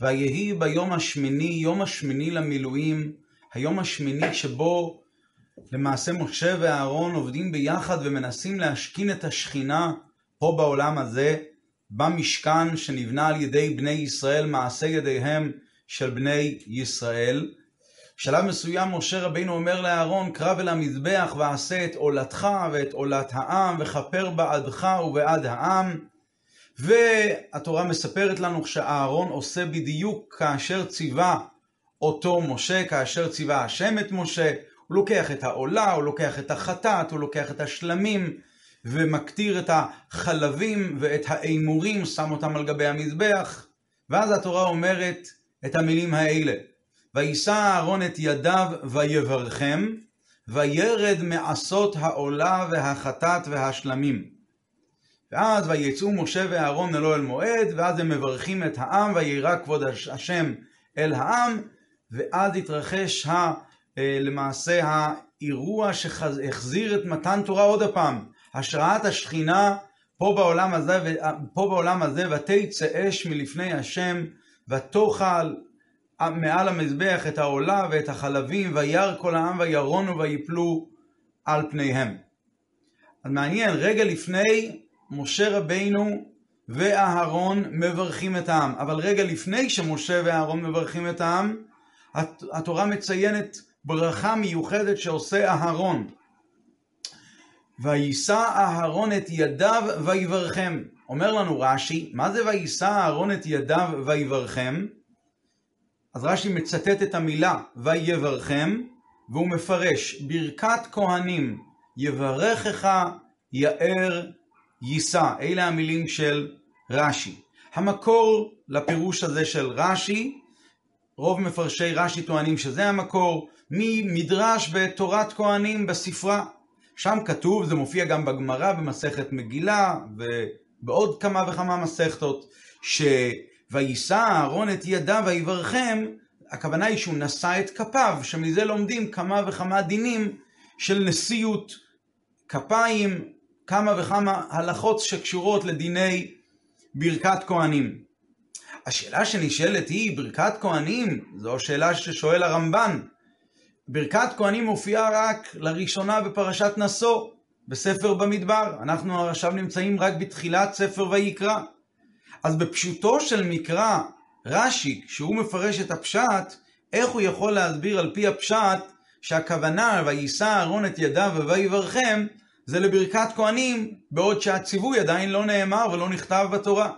ויהי ביום השמיני, יום השמיני למילואים, היום השמיני שבו למעשה משה ואהרון עובדים ביחד ומנסים להשכין את השכינה פה בעולם הזה, במשכן שנבנה על ידי בני ישראל, מעשה ידיהם של בני ישראל. בשלב מסוים משה רבינו אומר לאהרון, קרב אל המזבח ועשה את עולתך ואת עולת העם, וכפר בעדך ובעד העם. והתורה מספרת לנו שאהרון עושה בדיוק כאשר ציווה אותו משה, כאשר ציווה השם את משה, הוא לוקח את העולה, הוא לוקח את החטאת, הוא לוקח את השלמים, ומקטיר את החלבים ואת האימורים, שם אותם על גבי המזבח, ואז התורה אומרת את המילים האלה: וישא אהרון את ידיו ויברכם, וירד מעשות העולה והחטאת והשלמים. ואז ויצאו משה ואהרון אל אוהל מועד, ואז הם מברכים את העם, וירא כבוד השם אל העם, ואז התרחש ה, אה, למעשה האירוע שהחזיר את מתן תורה עוד הפעם. השראת השכינה פה בעולם הזה, פה בעולם הזה ותצא אש מלפני השם, ותאכל מעל המזבח את העולה ואת החלבים, וירא כל העם וירונו ויפלו על פניהם. אז מעניין, רגע לפני משה רבינו ואהרון מברכים את העם, אבל רגע לפני שמשה ואהרון מברכים את העם, התורה מציינת ברכה מיוחדת שעושה אהרון. ויישא אהרון את ידיו ויברכם. אומר לנו רש"י, מה זה ויישא אהרון את ידיו ויברכם? אז רש"י מצטט את המילה ויברכם, והוא מפרש, ברכת כהנים יברכך יאר יישא. אלה המילים של רש"י. המקור לפירוש הזה של רש"י, רוב מפרשי רש"י טוענים שזה המקור, ממדרש בתורת כהנים בספרה. שם כתוב, זה מופיע גם בגמרא במסכת מגילה ובעוד כמה וכמה מסכתות, שוישא אהרון את ידיו ויברכם, הכוונה היא שהוא נשא את כפיו, שמזה לומדים כמה וכמה דינים של נשיאות כפיים, כמה וכמה הלכות שקשורות לדיני ברכת כהנים. השאלה שנשאלת היא, ברכת כהנים, זו השאלה ששואל הרמב"ן, ברכת כהנים מופיעה רק לראשונה בפרשת נשוא, בספר במדבר. אנחנו עכשיו נמצאים רק בתחילת ספר ויקרא. אז בפשוטו של מקרא, רש"י, כשהוא מפרש את הפשט, איך הוא יכול להסביר על פי הפשט שהכוונה ויישא אהרון את ידיו ויברכם זה לברכת כהנים, בעוד שהציווי עדיין לא נאמר ולא נכתב בתורה.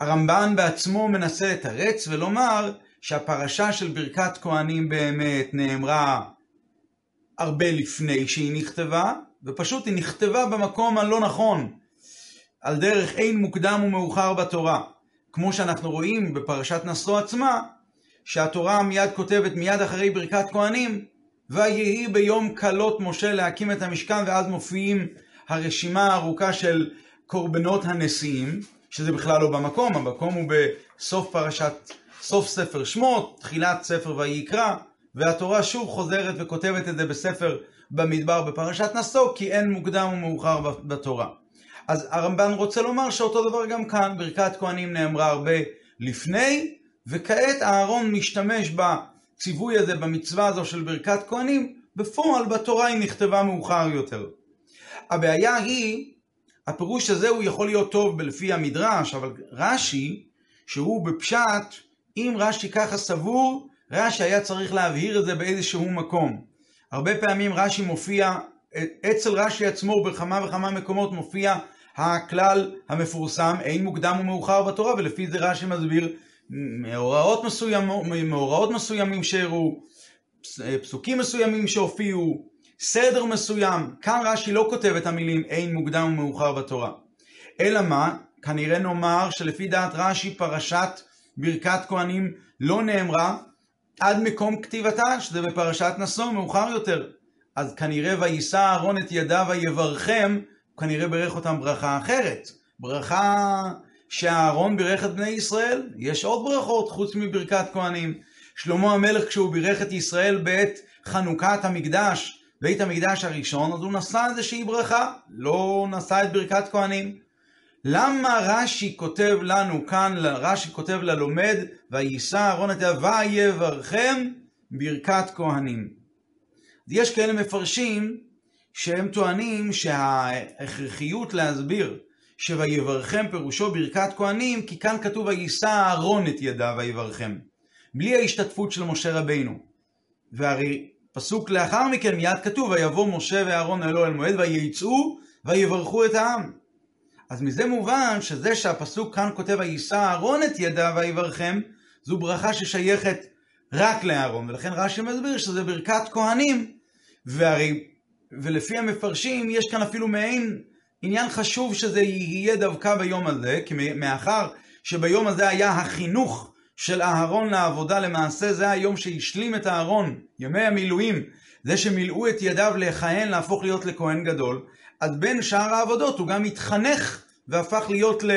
הרמב"ן בעצמו מנסה לתרץ ולומר שהפרשה של ברכת כהנים באמת נאמרה הרבה לפני שהיא נכתבה, ופשוט היא נכתבה במקום הלא נכון, על דרך אין מוקדם ומאוחר בתורה. כמו שאנחנו רואים בפרשת נשוא עצמה, שהתורה מיד כותבת מיד אחרי ברכת כהנים, ויהי ביום כלות משה להקים את המשכן, ואז מופיעים הרשימה הארוכה של קורבנות הנשיאים, שזה בכלל לא במקום, המקום הוא בסוף פרשת סוף ספר שמות, תחילת ספר ויקרא, והתורה שוב חוזרת וכותבת את זה בספר במדבר בפרשת נשוא, כי אין מוקדם ומאוחר בתורה. אז הרמב"ן רוצה לומר שאותו דבר גם כאן, ברכת כהנים נאמרה הרבה לפני, וכעת אהרון משתמש בציווי הזה, במצווה הזו של ברכת כהנים, בפועל בתורה היא נכתבה מאוחר יותר. הבעיה היא, הפירוש הזה הוא יכול להיות טוב לפי המדרש, אבל רש"י, שהוא בפשט, אם רש"י ככה סבור, רש"י היה צריך להבהיר את זה באיזשהו מקום. הרבה פעמים רש"י מופיע, אצל רש"י עצמו בכמה וכמה מקומות מופיע הכלל המפורסם, אין מוקדם ומאוחר בתורה, ולפי זה רש"י מסביר מאורעות, מאורעות מסוימים שהראו, פסוקים מסוימים שהופיעו, סדר מסוים. כאן רש"י לא כותב את המילים אין מוקדם ומאוחר בתורה. אלא מה? כנראה נאמר שלפי דעת רש"י פרשת ברכת כהנים לא נאמרה עד מקום כתיבתה, שזה בפרשת נשוא, מאוחר יותר. אז כנראה ויישא אהרון את ידיו ויברכם, הוא כנראה ברך אותם ברכה אחרת. ברכה שאהרון בירך את בני ישראל. יש עוד ברכות חוץ מברכת כהנים. שלמה המלך כשהוא בירך את ישראל בעת חנוכת המקדש, בית המקדש הראשון, אז הוא נשא איזושהי ברכה, לא נשא את ברכת כהנים. למה רש"י כותב לנו כאן, רש"י כותב ללומד, ויישא אהרון את ויברכם ברכת כהנים. יש כאלה מפרשים שהם טוענים שההכרחיות להסביר שויברכם פירושו ברכת כהנים, כי כאן כתוב ויישא אהרון את ידיו ויברכם, בלי ההשתתפות של משה רבינו. והרי פסוק לאחר מכן מיד כתוב ויבוא משה ואהרון אלו אל מועד וייצאו ויברכו את העם. אז מזה מובן שזה שהפסוק כאן כותב ויישא אהרון את ידיו ויברכם, זו ברכה ששייכת רק לאהרון, ולכן רש"י מסביר שזה ברכת כהנים, והרי, ולפי המפרשים יש כאן אפילו מעין עניין חשוב שזה יהיה דווקא ביום הזה, כי מאחר שביום הזה היה החינוך של אהרון לעבודה, למעשה זה היום שהשלים את אהרון, ימי המילואים, זה שמילאו את ידיו לכהן, להפוך להיות לכהן גדול, אז בין שאר העבודות הוא גם התחנך והפך להיות, ל...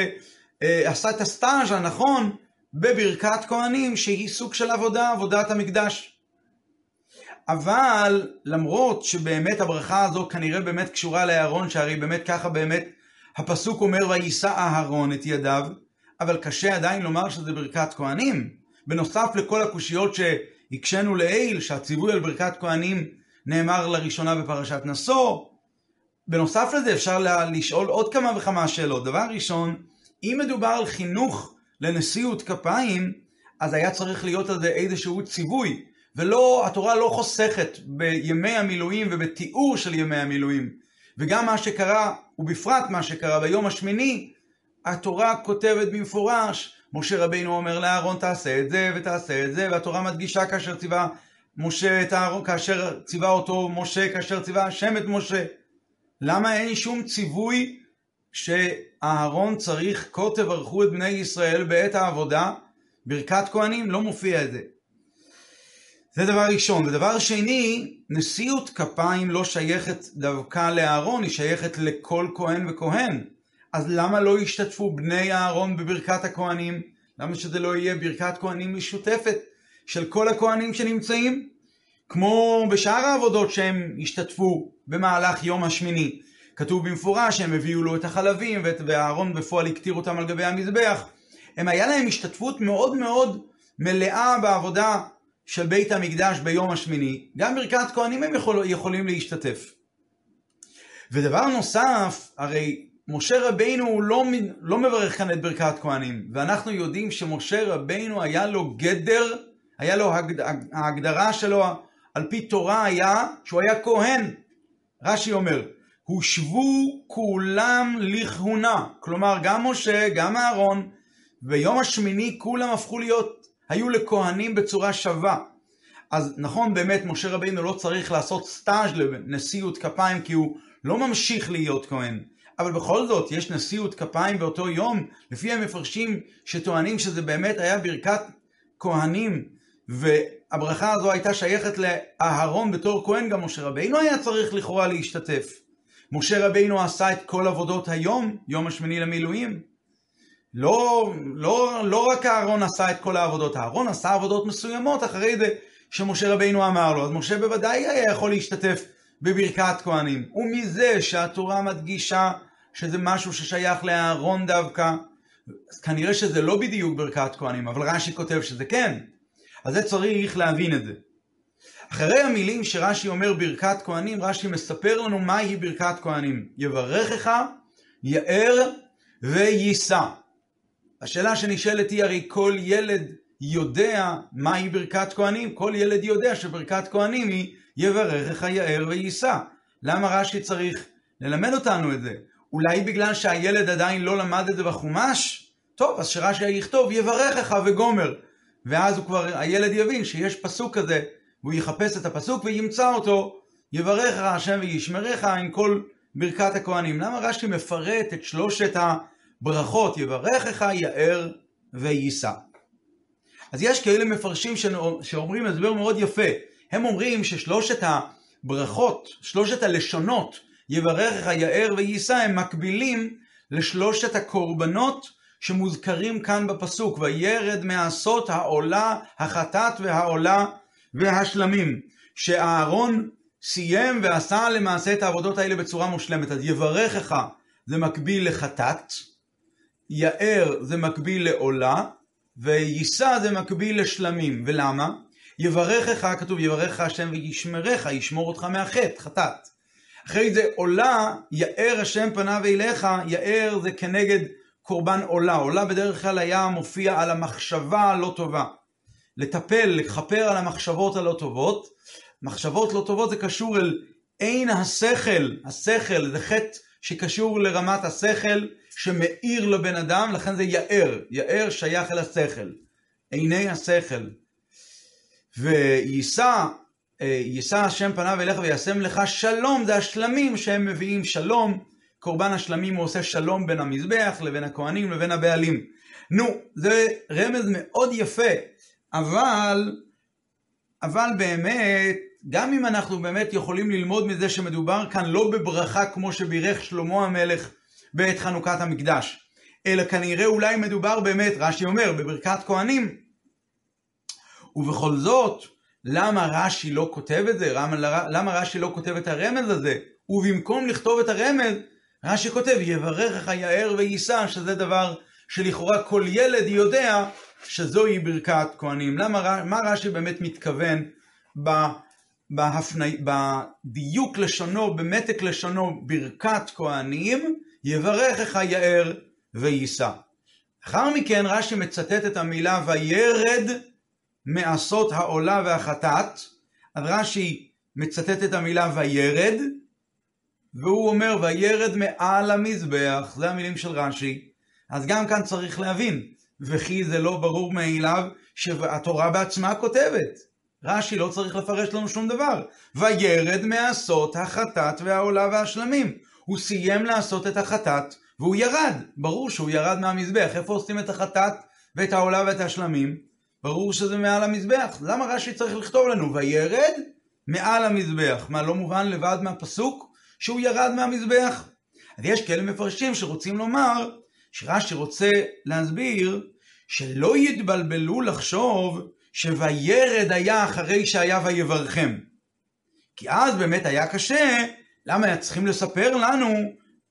אה, עשה את הסטאז' הנכון בברכת כהנים, שהיא סוג של עבודה, עבודת המקדש. אבל למרות שבאמת הברכה הזו כנראה באמת קשורה לאהרון, שהרי באמת ככה באמת הפסוק אומר ויישא אהרון את ידיו, אבל קשה עדיין לומר שזה ברכת כהנים. בנוסף לכל הקושיות שהקשינו לעיל, שהציווי על ברכת כהנים נאמר לראשונה בפרשת נשוא, בנוסף לזה אפשר לשאול עוד כמה וכמה שאלות. דבר ראשון, אם מדובר על חינוך לנשיאות כפיים, אז היה צריך להיות על זה איזשהו ציווי. ולא, התורה לא חוסכת בימי המילואים ובתיאור של ימי המילואים. וגם מה שקרה, ובפרט מה שקרה ביום השמיני, התורה כותבת במפורש, משה רבינו אומר לאהרון תעשה את זה ותעשה את זה, והתורה מדגישה כאשר ציווה משה את אהרון, כאשר ציווה אותו משה, כאשר ציווה השם את משה. למה אין שום ציווי שאהרון צריך כה תברכו את בני ישראל בעת העבודה? ברכת כהנים לא מופיע את זה. זה דבר ראשון. ודבר שני, נשיאות כפיים לא שייכת דווקא לאהרון, היא שייכת לכל כהן וכהן. אז למה לא ישתתפו בני אהרון בברכת הכהנים? למה שזה לא יהיה ברכת כהנים משותפת של כל הכהנים שנמצאים? כמו בשאר העבודות שהם השתתפו במהלך יום השמיני. כתוב במפורש שהם הביאו לו את החלבים ואהרון בפועל הקטיר אותם על גבי המזבח. הם היה להם השתתפות מאוד מאוד מלאה בעבודה של בית המקדש ביום השמיני. גם ברכת כהנים הם יכול, יכולים להשתתף. ודבר נוסף, הרי משה רבינו לא, לא מברך כאן את ברכת כהנים, ואנחנו יודעים שמשה רבינו היה לו גדר, היה לו ההגדרה שלו על פי תורה היה שהוא היה כהן. רש"י אומר, הושבו כולם לכהונה, כלומר גם משה, גם אהרון, ביום השמיני כולם הפכו להיות, היו לכהנים בצורה שווה. אז נכון באמת משה רבינו לא צריך לעשות סטאז' לנשיאות כפיים כי הוא לא ממשיך להיות כהן. אבל בכל זאת יש נשיאות כפיים באותו יום, לפי המפרשים שטוענים שזה באמת היה ברכת כהנים, והברכה הזו הייתה שייכת לאהרון בתור כהן, גם משה רבינו היה צריך לכאורה להשתתף. משה רבינו עשה את כל עבודות היום, יום השמיני למילואים. לא, לא, לא רק אהרון עשה את כל העבודות, אהרון עשה עבודות מסוימות אחרי זה שמשה רבינו אמר לו, אז משה בוודאי היה יכול להשתתף בברכת כהנים. ומזה שהתורה מדגישה שזה משהו ששייך לאהרון דווקא, אז כנראה שזה לא בדיוק ברכת כהנים, אבל רש"י כותב שזה כן. אז זה צריך להבין את זה. אחרי המילים שרש"י אומר ברכת כהנים, רש"י מספר לנו מהי ברכת כהנים. יברכך, יאר ויישא. השאלה שנשאלת היא הרי כל ילד יודע מהי ברכת כהנים, כל ילד יודע שברכת כהנים היא יברכך יאר ויישא. למה רש"י צריך ללמד אותנו את זה? אולי בגלל שהילד עדיין לא למד את זה בחומש? טוב, אז שרש"י יכתוב יברכך וגומר. ואז הוא כבר, הילד יבין שיש פסוק כזה, והוא יחפש את הפסוק וימצא אותו, יברכך השם וישמרך עם כל ברכת הכהנים. למה רש"י מפרט את שלושת הברכות, יברכך, יאר ויישא? אז יש כאלה מפרשים שאומרים הסבר מאוד יפה. הם אומרים ששלושת הברכות, שלושת הלשונות, יברכך, יאר ויישא, הם מקבילים לשלושת הקורבנות שמוזכרים כאן בפסוק, וירד מעשות העולה, החטאת והעולה והשלמים, שאהרון סיים ועשה למעשה את העבודות האלה בצורה מושלמת. אז יברכך זה מקביל לחטאת, יאר זה מקביל לעולה, ויישא זה מקביל לשלמים. ולמה? יברכך, כתוב יברכך השם וישמרך, ישמור אותך מהחטא, חטאת. אחרי זה עולה, יאר השם פניו אליך, יאר זה כנגד קורבן עולה. עולה בדרך כלל היה מופיע על המחשבה הלא טובה. לטפל, לכפר על המחשבות הלא טובות. מחשבות לא טובות זה קשור אל עין השכל. השכל זה חטא שקשור לרמת השכל, שמאיר לבן אדם, לכן זה יאר. יאר שייך אל השכל. עיני השכל. ויישא יישא השם פניו אליך וישם לך שלום, זה השלמים שהם מביאים שלום. קורבן השלמים הוא עושה שלום בין המזבח לבין הכהנים לבין הבעלים. נו, זה רמז מאוד יפה, אבל, אבל באמת, גם אם אנחנו באמת יכולים ללמוד מזה שמדובר כאן לא בברכה כמו שבירך שלמה המלך בעת חנוכת המקדש, אלא כנראה אולי מדובר באמת, רש"י אומר, בברכת כהנים. ובכל זאת, למה רש"י לא כותב את זה? למה, למה רש"י לא כותב את הרמז הזה? ובמקום לכתוב את הרמז, רש"י כותב, יברכך יאר ויישא, שזה דבר שלכאורה כל ילד יודע שזוהי ברכת כהנים. למה, מה רש"י באמת מתכוון בהפני, בדיוק לשונו, במתק לשונו, ברכת כהנים, יברכך יאר ויישא. לאחר מכן רש"י מצטט את המילה וירד מעשות העולה והחטאת, אז רש"י מצטט את המילה וירד, והוא אומר וירד מעל המזבח, זה המילים של רש"י. אז גם כאן צריך להבין, וכי זה לא ברור מאליו שהתורה בעצמה כותבת. רש"י לא צריך לפרש לנו שום דבר. וירד מעשות החטאת והעולה והשלמים. הוא סיים לעשות את החטאת והוא ירד. ברור שהוא ירד מהמזבח. איפה עושים את החטאת ואת העולה ואת השלמים? ברור שזה מעל המזבח. למה רש"י צריך לכתוב לנו וירד מעל המזבח? מה, לא מובן לבד מהפסוק שהוא ירד מהמזבח? אז יש כאלה מפרשים שרוצים לומר שרש"י רוצה להסביר שלא יתבלבלו לחשוב שוירד היה אחרי שהיה ויברכם. כי אז באמת היה קשה, למה צריכים לספר לנו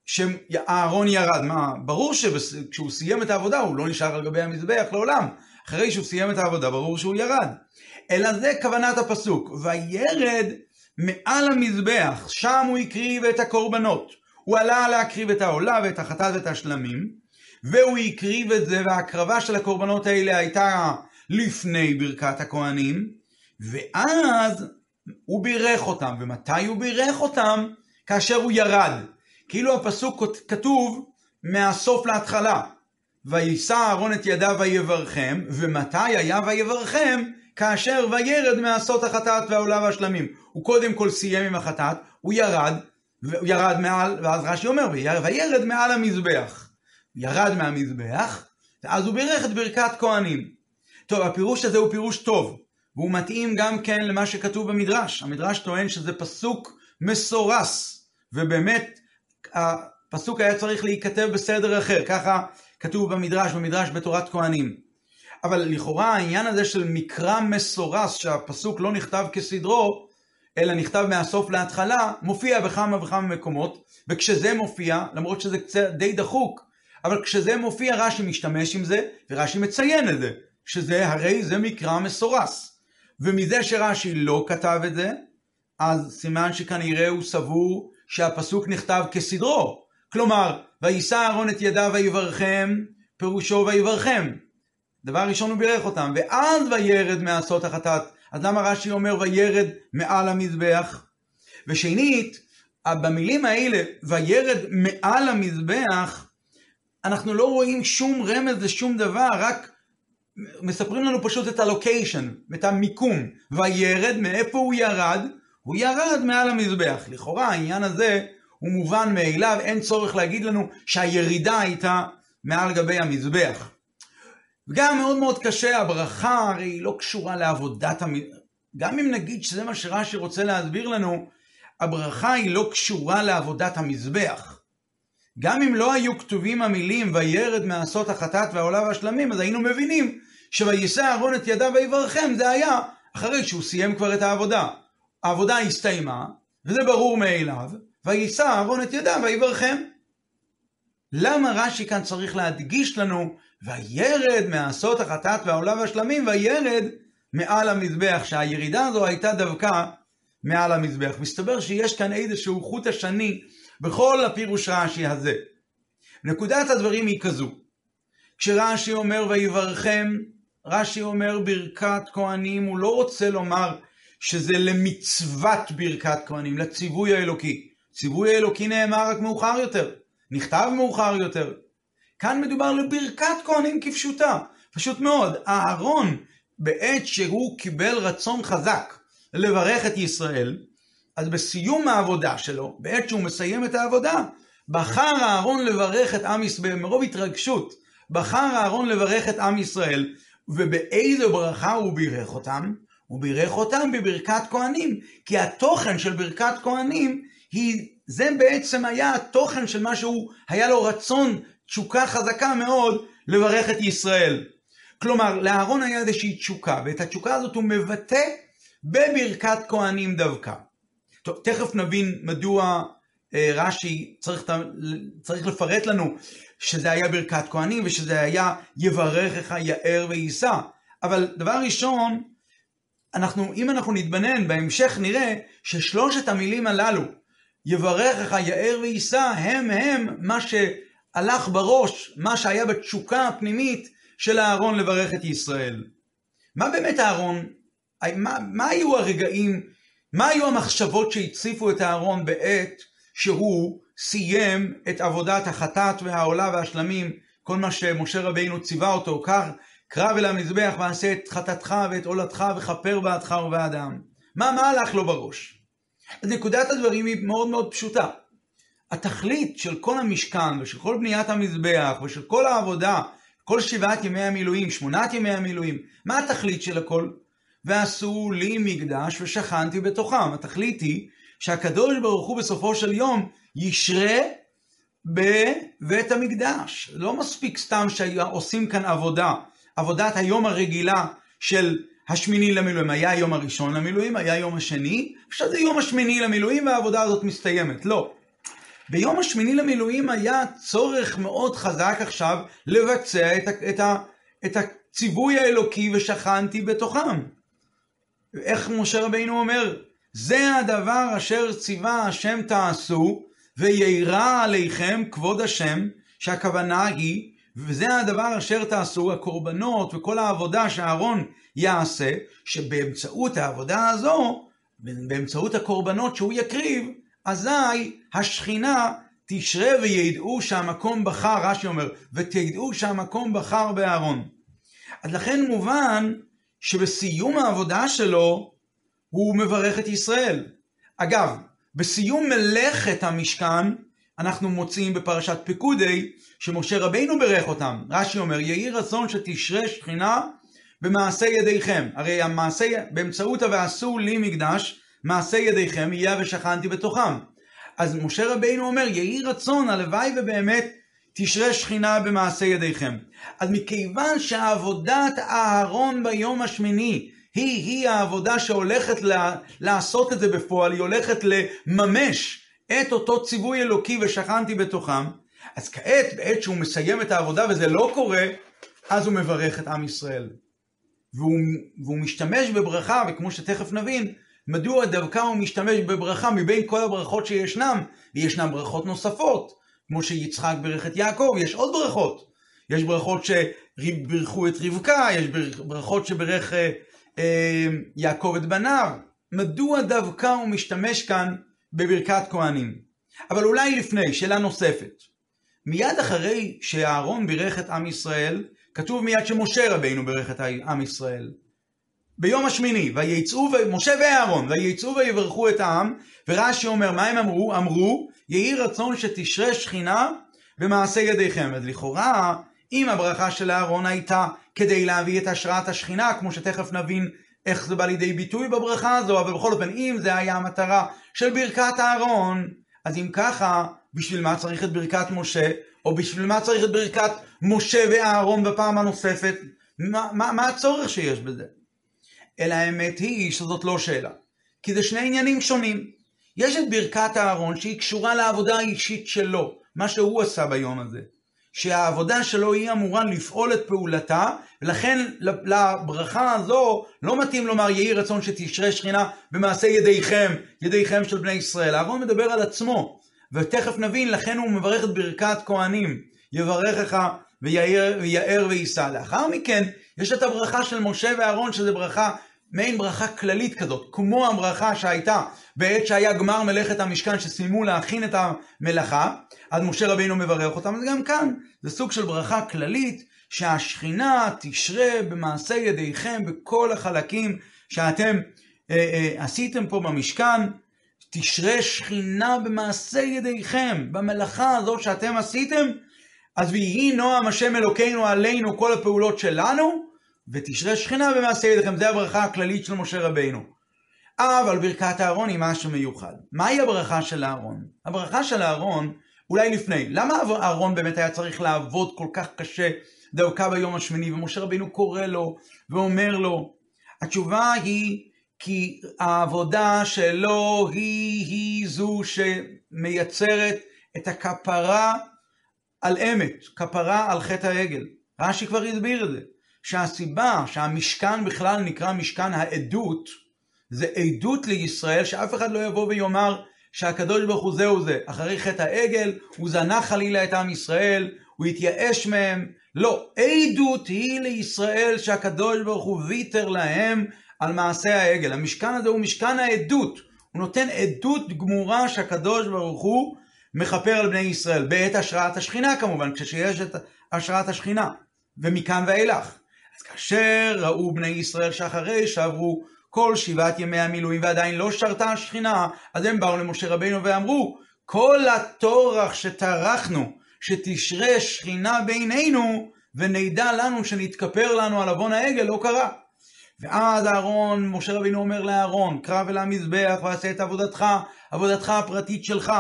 שאהרון ירד? מה, ברור שכשהוא סיים את העבודה הוא לא נשאר על גבי המזבח לעולם. אחרי שהוא סיים את העבודה, ברור שהוא ירד. אלא זה כוונת הפסוק. וירד מעל המזבח, שם הוא הקריב את הקורבנות. הוא עלה להקריב את העולה ואת החטאת ואת השלמים, והוא הקריב את זה, וההקרבה של הקורבנות האלה הייתה לפני ברכת הכהנים, ואז הוא בירך אותם. ומתי הוא בירך אותם? כאשר הוא ירד. כאילו הפסוק כתוב מהסוף להתחלה. ויישא אהרון את ידיו ויברכם, ומתי היה ויברכם? כאשר וירד מעשות החטאת והעולה והשלמים. הוא קודם כל סיים עם החטאת, הוא ירד, הוא ירד מעל, ואז רש"י אומר, וירד מעל המזבח. ירד מהמזבח, ואז הוא בירך את ברכת כהנים. טוב, הפירוש הזה הוא פירוש טוב, והוא מתאים גם כן למה שכתוב במדרש. המדרש טוען שזה פסוק מסורס, ובאמת הפסוק היה צריך להיכתב בסדר אחר, ככה כתוב במדרש, במדרש בתורת כהנים. אבל לכאורה העניין הזה של מקרא מסורס, שהפסוק לא נכתב כסדרו, אלא נכתב מהסוף להתחלה, מופיע בכמה וכמה מקומות, וכשזה מופיע, למרות שזה קצת די דחוק, אבל כשזה מופיע רש"י משתמש עם זה, ורש"י מציין את זה, שזה הרי זה מקרא מסורס. ומזה שרש"י לא כתב את זה, אז סימן שכנראה הוא סבור שהפסוק נכתב כסדרו. כלומר, ויישא אהרון את ידיו ויברכם, פירושו ויברכם. דבר ראשון הוא בירך אותם, ואז וירד מעשות החטאת. אז למה רש"י אומר וירד מעל המזבח? ושנית, במילים האלה, וירד מעל המזבח, אנחנו לא רואים שום רמז לשום דבר, רק מספרים לנו פשוט את הלוקיישן, את המיקום. וירד, מאיפה הוא ירד? הוא ירד מעל המזבח. לכאורה העניין הזה הוא מובן מאליו, אין צורך להגיד לנו שהירידה הייתה מעל גבי המזבח. וגם מאוד מאוד קשה, הברכה הרי היא לא קשורה לעבודת המזבח. גם אם נגיד שזה מה שרש"י רוצה להסביר לנו, הברכה היא לא קשורה לעבודת המזבח. גם אם לא היו כתובים המילים וירד מעשות החטאת והעולה והשלמים, אז היינו מבינים שוישא אהרון את ידיו ויברכם, זה היה אחרי שהוא סיים כבר את העבודה. העבודה הסתיימה, וזה ברור מאליו, ויישא אהרון את ידיו ויברכם. למה רש"י כאן צריך להדגיש לנו, וירד מעשות החטאת והעולה והשלמים, וירד מעל המזבח, שהירידה הזו הייתה דווקא מעל המזבח. מסתבר שיש כאן איזשהו חוט השני בכל הפירוש רש"י הזה. נקודת הדברים היא כזו, כשרש"י אומר ויברכם, רש"י אומר ברכת כהנים, הוא לא רוצה לומר שזה למצוות ברכת כהנים, לציווי האלוקי. ציווי האלוקי נאמר רק מאוחר יותר, נכתב מאוחר יותר. כאן מדובר לברכת כהנים כפשוטה, פשוט מאוד. אהרון, בעת שהוא קיבל רצון חזק לברך את ישראל, אז בסיום העבודה שלו, בעת שהוא מסיים את העבודה, בחר אהרון לברך את עם ישראל, מרוב התרגשות, בחר אהרון לברך את עם ישראל, ובאיזו ברכה הוא בירך אותם? הוא בירך אותם בברכת כהנים, כי התוכן של ברכת כהנים, היא, זה בעצם היה התוכן של מה שהוא, היה לו רצון, תשוקה חזקה מאוד, לברך את ישראל. כלומר, לאהרון היה איזושהי תשוקה, ואת התשוקה הזאת הוא מבטא בברכת כהנים דווקא. טוב, תכף נבין מדוע אה, רש"י צריך, צריך לפרט לנו שזה היה ברכת כהנים ושזה היה יברכך יאר ויישא. אבל דבר ראשון, אנחנו, אם אנחנו נתבנן, בהמשך נראה ששלושת המילים הללו, יברכך יאר ויישא, הם הם מה שהלך בראש, מה שהיה בתשוקה הפנימית של אהרון לברך את ישראל. מה באמת אהרון, מה, מה היו הרגעים, מה היו המחשבות שהציפו את אהרון בעת שהוא סיים את עבודת החטאת והעולה והשלמים, כל מה שמשה רבינו ציווה אותו, קח, קרב אל המזבח ועשה את חטאתך ואת עולתך וכפר בעדך ובעדם. מה, מה הלך לו בראש? אז נקודת הדברים היא מאוד מאוד פשוטה. התכלית של כל המשכן ושל כל בניית המזבח ושל כל העבודה, כל שבעת ימי המילואים, שמונת ימי המילואים, מה התכלית של הכל? ועשו לי מקדש ושכנתי בתוכם. התכלית היא שהקדוש ברוך הוא בסופו של יום ישרה בבית המקדש. לא מספיק סתם שעושים כאן עבודה, עבודת היום הרגילה של השמיני למילואים. היה יום הראשון למילואים, היה יום השני, עכשיו זה יום השמיני למילואים והעבודה הזאת מסתיימת. לא. ביום השמיני למילואים היה צורך מאוד חזק עכשיו לבצע את, ה, את, ה, את הציווי האלוקי ושכנתי בתוכם. איך משה רבינו אומר? זה הדבר אשר ציווה השם תעשו, וירא עליכם כבוד השם, שהכוונה היא, וזה הדבר אשר תעשו, הקורבנות וכל העבודה שאהרון יעשה, שבאמצעות העבודה הזו, באמצעות הקורבנות שהוא יקריב, אזי השכינה תשרה וידעו שהמקום בחר, רש"י אומר, ותדעו שהמקום בחר באהרון. אז לכן מובן שבסיום העבודה שלו, הוא מברך את ישראל. אגב, בסיום מלאכת המשכן, אנחנו מוצאים בפרשת פקודי, שמשה רבינו ברך אותם. רש"י אומר, יהי רצון שתשרה שכינה במעשה ידיכם. הרי המעשה, באמצעות ה"ועשו לי מקדש", מעשה ידיכם יהיה ושכנתי בתוכם. אז משה רבינו אומר, יהי רצון, הלוואי ובאמת תשרה שכינה במעשה ידיכם. אז מכיוון שעבודת אהרון ביום השמיני היא-היא העבודה שהולכת לה, לעשות את זה בפועל, היא הולכת לממש את אותו ציווי אלוקי ושכנתי בתוכם, אז כעת, בעת שהוא מסיים את העבודה וזה לא קורה, אז הוא מברך את עם ישראל. והוא, והוא משתמש בברכה, וכמו שתכף נבין, מדוע דווקא הוא משתמש בברכה מבין כל הברכות שישנם, וישנם ברכות נוספות, כמו שיצחק ברך את יעקב, יש עוד ברכות. יש ברכות שבירכו את רבקה, יש ברכות שברך אה, אה, יעקב את בניו. מדוע דווקא הוא משתמש כאן בברכת כהנים? אבל אולי לפני, שאלה נוספת. מיד אחרי שאהרון בירך את עם ישראל, כתוב מיד שמשה רבינו בירך את עם ישראל. ביום השמיני, ויצאו, משה ואהרון, ויצאו ויברכו את העם, ורש"י אומר, מה הם אמרו? אמרו, יהי רצון שתשרה שכינה במעשה ידיכם. אז לכאורה, אם הברכה של אהרון הייתה כדי להביא את השראת השכינה, כמו שתכף נבין איך זה בא לידי ביטוי בברכה הזו, אבל בכל אופן, אם זה היה המטרה של ברכת אהרון, אז אם ככה, בשביל מה צריך את ברכת משה, או בשביל מה צריך את ברכת משה ואהרון בפעם הנוספת? מה, מה, מה הצורך שיש בזה? אלא האמת היא שזאת לא שאלה. כי זה שני עניינים שונים. יש את ברכת אהרון שהיא קשורה לעבודה האישית שלו. מה שהוא עשה ביום הזה. שהעבודה שלו היא אמורה לפעול את פעולתה, ולכן לברכה הזו לא מתאים לומר יהי רצון שתשרה שכינה במעשה ידיכם, ידיכם של בני ישראל. אהרון מדבר על עצמו, ותכף נבין, לכן הוא מברך את ברכת כהנים, יברכך ויער ויישא. לאחר מכן, יש את הברכה של משה ואהרון, שזה ברכה, מעין ברכה כללית כזאת, כמו הברכה שהייתה בעת שהיה גמר מלאכת המשכן, שסיימו להכין את המלאכה, אז משה רבינו מברך אותם, אז גם כאן זה סוג של ברכה כללית, שהשכינה תשרה במעשה ידיכם בכל החלקים שאתם אה, אה, עשיתם פה במשכן, תשרה שכינה במעשה ידיכם, במלאכה הזאת שאתם עשיתם, אז ויהי נועם השם אלוקינו עלינו כל הפעולות שלנו, ותשרה שכינה במעשה ידיכם. זה הברכה הכללית של משה רבינו. אבל ברכת אהרון היא משהו מיוחד. מהי הברכה של אהרון? הברכה של אהרון, אולי לפני, למה אהרון באמת היה צריך לעבוד כל כך קשה דווקא ביום השמיני, ומשה רבינו קורא לו ואומר לו? התשובה היא כי העבודה שלו היא, היא זו שמייצרת את הכפרה על אמת, כפרה על חטא העגל. רש"י כבר הסביר את זה, שהסיבה שהמשכן בכלל נקרא משכן העדות, זה עדות לישראל, שאף אחד לא יבוא ויאמר שהקדוש ברוך הוא זהו זה. אחרי חטא העגל, הוא זנח חלילה את עם ישראל, הוא התייאש מהם. לא, עדות היא לישראל שהקדוש ברוך הוא ויתר להם על מעשה העגל. המשכן הזה הוא משכן העדות. הוא נותן עדות גמורה שהקדוש ברוך הוא מכפר על בני ישראל, בעת השראת השכינה כמובן, כשיש את השראת השכינה, ומכאן ואילך. אז כאשר ראו בני ישראל שאחרי שעברו כל שבעת ימי המילואים ועדיין לא שרתה השכינה, אז הם באו למשה רבינו ואמרו, כל הטורח שטרחנו, שתשרה שכינה בינינו, ונדע לנו שנתכפר לנו על עוון העגל, לא קרה. ואז אהרון, משה רבינו אומר לאהרון, קרב אל המזבח ועשה את עבודתך, עבודתך הפרטית שלך.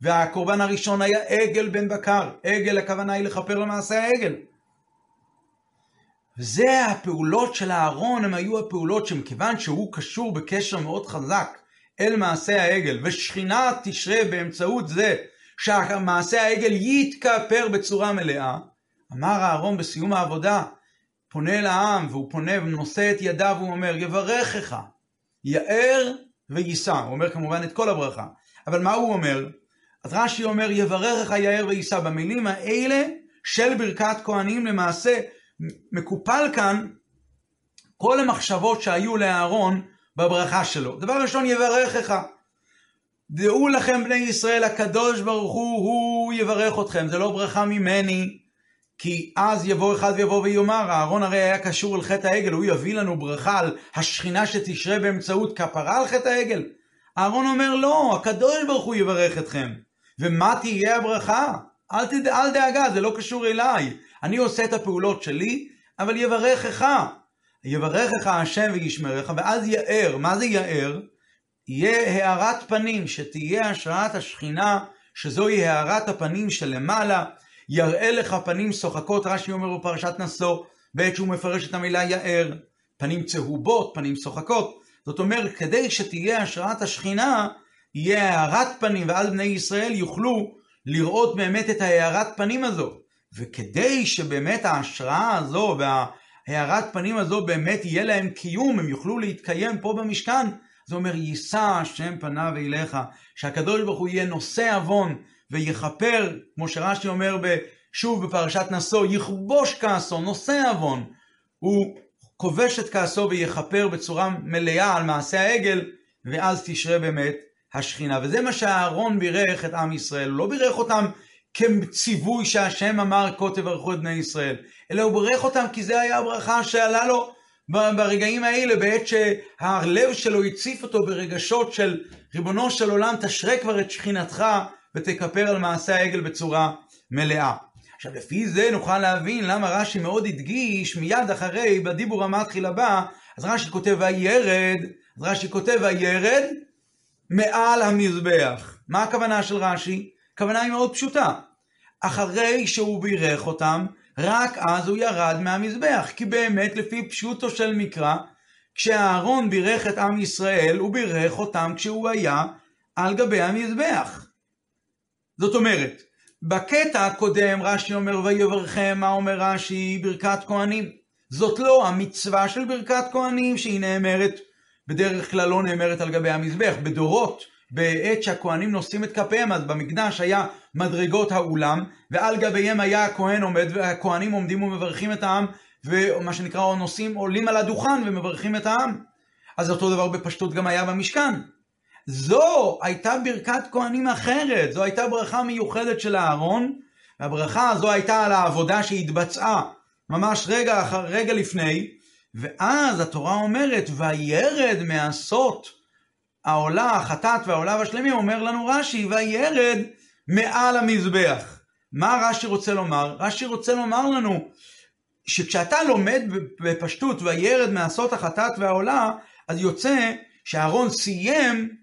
והקורבן הראשון היה עגל בן בקר. עגל הכוונה היא לכפר למעשה העגל. וזה הפעולות של אהרון, הם היו הפעולות שמכיוון שהוא קשור בקשר מאוד חזק אל מעשה העגל, ושכינה תשרה באמצעות זה שהמעשה העגל יתכפר בצורה מלאה, אמר אהרון בסיום העבודה, פונה לעם, והוא פונה ונושא את ידיו, והוא אומר, יברכך, יאר ויישא. הוא אומר כמובן את כל הברכה. אבל מה הוא אומר? אז רש"י אומר, יברכך יאר ויישא. במילים האלה של ברכת כהנים למעשה מקופל כאן כל המחשבות שהיו לאהרון בברכה שלו. דבר ראשון, יברכך. דעו לכם בני ישראל, הקדוש ברוך הוא, הוא יברך אתכם. זה לא ברכה ממני, כי אז יבוא אחד ויבוא ויאמר, אהרון הרי היה קשור אל חטא העגל, הוא יביא לנו ברכה על השכינה שתשרה באמצעות כפרה על חטא העגל. אהרון אומר, לא, הקדוש ברוך הוא יברך אתכם. ומה תהיה הברכה? אל, תד... אל דאגה, זה לא קשור אליי. אני עושה את הפעולות שלי, אבל יברכך. יברכך השם וישמרך, ואז יאר. מה זה יאר? יהיה הארת פנים, שתהיה השראת השכינה, שזוהי הארת הפנים שלמעלה. יראה לך פנים שוחקות, רש"י אומר בפרשת נשוא, בעת שהוא מפרש את המילה יאר. פנים צהובות, פנים שוחקות. זאת אומרת, כדי שתהיה השראת השכינה, יהיה הארת פנים, ואז בני ישראל יוכלו לראות באמת את ההארת פנים הזו. וכדי שבאמת ההשראה הזו וההארת פנים הזו באמת יהיה להם קיום, הם יוכלו להתקיים פה במשכן, זה אומר, יישא השם פניו אליך, שהקדוש ברוך הוא יהיה נושא עוון ויכפר, כמו שרש"י אומר שוב בפרשת נשוא, יכבוש כעסו, נושא עוון. הוא כובש את כעסו ויכפר בצורה מלאה על מעשה העגל, ואז תשרה באמת השכינה. וזה מה שאהרון בירך את עם ישראל. הוא לא בירך אותם כציווי שהשם אמר כה תברכו את בני ישראל, אלא הוא בירך אותם כי זה היה הברכה שעלה לו ברגעים האלה, בעת שהלב שלו הציף אותו ברגשות של ריבונו של עולם, תשרה כבר את שכינתך ותכפר על מעשה העגל בצורה מלאה. עכשיו לפי זה נוכל להבין למה רש"י מאוד הדגיש מיד אחרי בדיבור המתחיל הבא, אז רש"י כותב וירד, אז רש"י כותב וירד מעל המזבח. מה הכוונה של רש"י? הכוונה היא מאוד פשוטה. אחרי שהוא בירך אותם, רק אז הוא ירד מהמזבח. כי באמת, לפי פשוטו של מקרא, כשאהרון בירך את עם ישראל, הוא בירך אותם כשהוא היה על גבי המזבח. זאת אומרת, בקטע הקודם רש"י אומר ויברכם, מה אומר רש"י? ברכת כהנים. זאת לא המצווה של ברכת כהנים שהיא נאמרת, בדרך כלל לא נאמרת על גבי המזבח. בדורות, בעת שהכהנים נושאים את כפיהם, אז במקדש היה מדרגות האולם, ועל גביהם היה הכהן עומד, והכהנים עומדים ומברכים את העם, ומה שנקרא נושאים, עולים על הדוכן ומברכים את העם. אז אותו דבר בפשטות גם היה במשכן. זו הייתה ברכת כהנים אחרת, זו הייתה ברכה מיוחדת של אהרון, והברכה הזו הייתה על העבודה שהתבצעה ממש רגע, אחר, רגע לפני, ואז התורה אומרת, וירד מעשות העולה, החטאת והעולה והשלמים, אומר לנו רש"י, וירד מעל המזבח. מה רש"י רוצה לומר? רש"י רוצה לומר לנו שכשאתה לומד בפשטות וירד מעשות החטאת והעולה, אז יוצא שאהרון סיים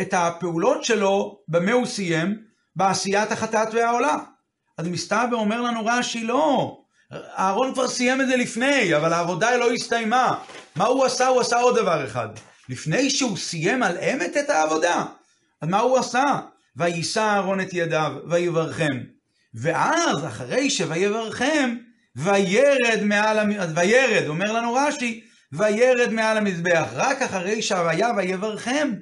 את הפעולות שלו, במה הוא סיים? בעשיית החטאת והעולה. אז מסתבר אומר לנו רש"י, לא, אהרון כבר סיים את זה לפני, אבל העבודה לא הסתיימה. מה הוא עשה? הוא עשה עוד דבר אחד. לפני שהוא סיים על אמת את העבודה, אז מה הוא עשה? ויישא אהרון את ידיו, ויברכם. ואז, אחרי שויברכם, וירד מעל, וירד, אומר לנו רש"י, וירד מעל המזבח. רק אחרי שהוויה ויברכם,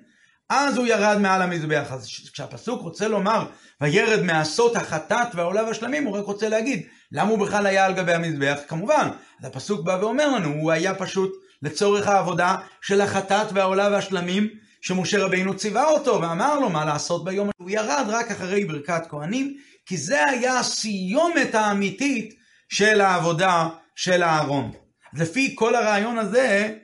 אז הוא ירד מעל המזבח. אז כשהפסוק רוצה לומר, וירד מעשות החטאת והעולה והשלמים, הוא רק רוצה להגיד, למה הוא בכלל היה על גבי המזבח? כמובן, אז הפסוק בא ואומר לנו, הוא היה פשוט לצורך העבודה של החטאת והעולה והשלמים, שמשה רבינו ציווה אותו ואמר לו מה לעשות ביום. הוא ירד רק אחרי ברכת כהנים, כי זה היה הסיומת האמיתית של העבודה של אהרון. לפי כל הרעיון הזה,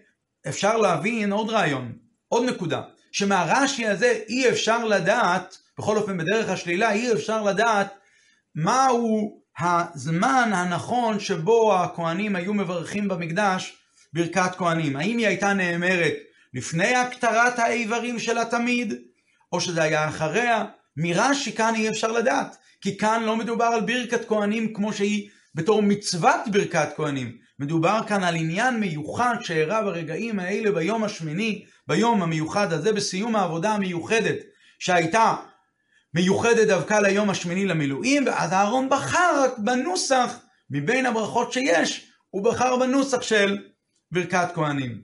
אפשר להבין עוד רעיון, עוד נקודה, שמהרש"י הזה אי אפשר לדעת, בכל אופן בדרך השלילה, אי אפשר לדעת מהו הזמן הנכון שבו הכהנים היו מברכים במקדש ברכת כהנים. האם היא הייתה נאמרת לפני הקטרת האיברים של התמיד, או שזה היה אחריה? מרש"י כאן אי אפשר לדעת, כי כאן לא מדובר על ברכת כהנים כמו שהיא בתור מצוות ברכת כהנים. מדובר כאן על עניין מיוחד שאירע ברגעים האלה ביום השמיני, ביום המיוחד הזה, בסיום העבודה המיוחדת שהייתה מיוחדת דווקא ליום השמיני למילואים, ואז אהרון בחר בנוסח, מבין הברכות שיש, הוא בחר בנוסח של ברכת כהנים.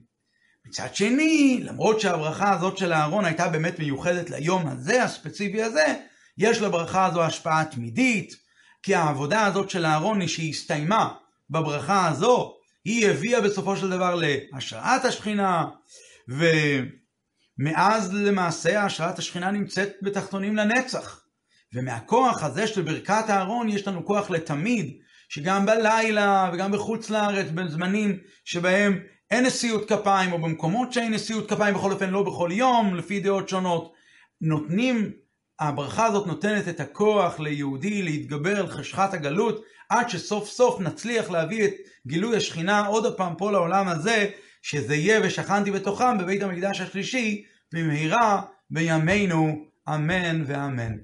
מצד שני, למרות שהברכה הזאת של אהרון הייתה באמת מיוחדת ליום הזה, הספציפי הזה, יש לברכה הזו השפעה תמידית, כי העבודה הזאת של אהרון, שהסתיימה בברכה הזו, היא הביאה בסופו של דבר להשראת השכינה, ומאז למעשה השראת השכינה נמצאת בתחתונים לנצח. ומהכוח הזה של ברכת אהרון יש לנו כוח לתמיד, שגם בלילה וגם בחוץ לארץ, בזמנים שבהם אין נשיאות כפיים, או במקומות שאין נשיאות כפיים, בכל אופן לא בכל יום, לפי דעות שונות, נותנים, הברכה הזאת נותנת את הכוח ליהודי להתגבר על חשכת הגלות, עד שסוף סוף נצליח להביא את גילוי השכינה עוד פעם פה לעולם הזה, שזה יהיה ושכנתי בתוכם בבית המקדש השלישי, במהרה בימינו, אמן ואמן.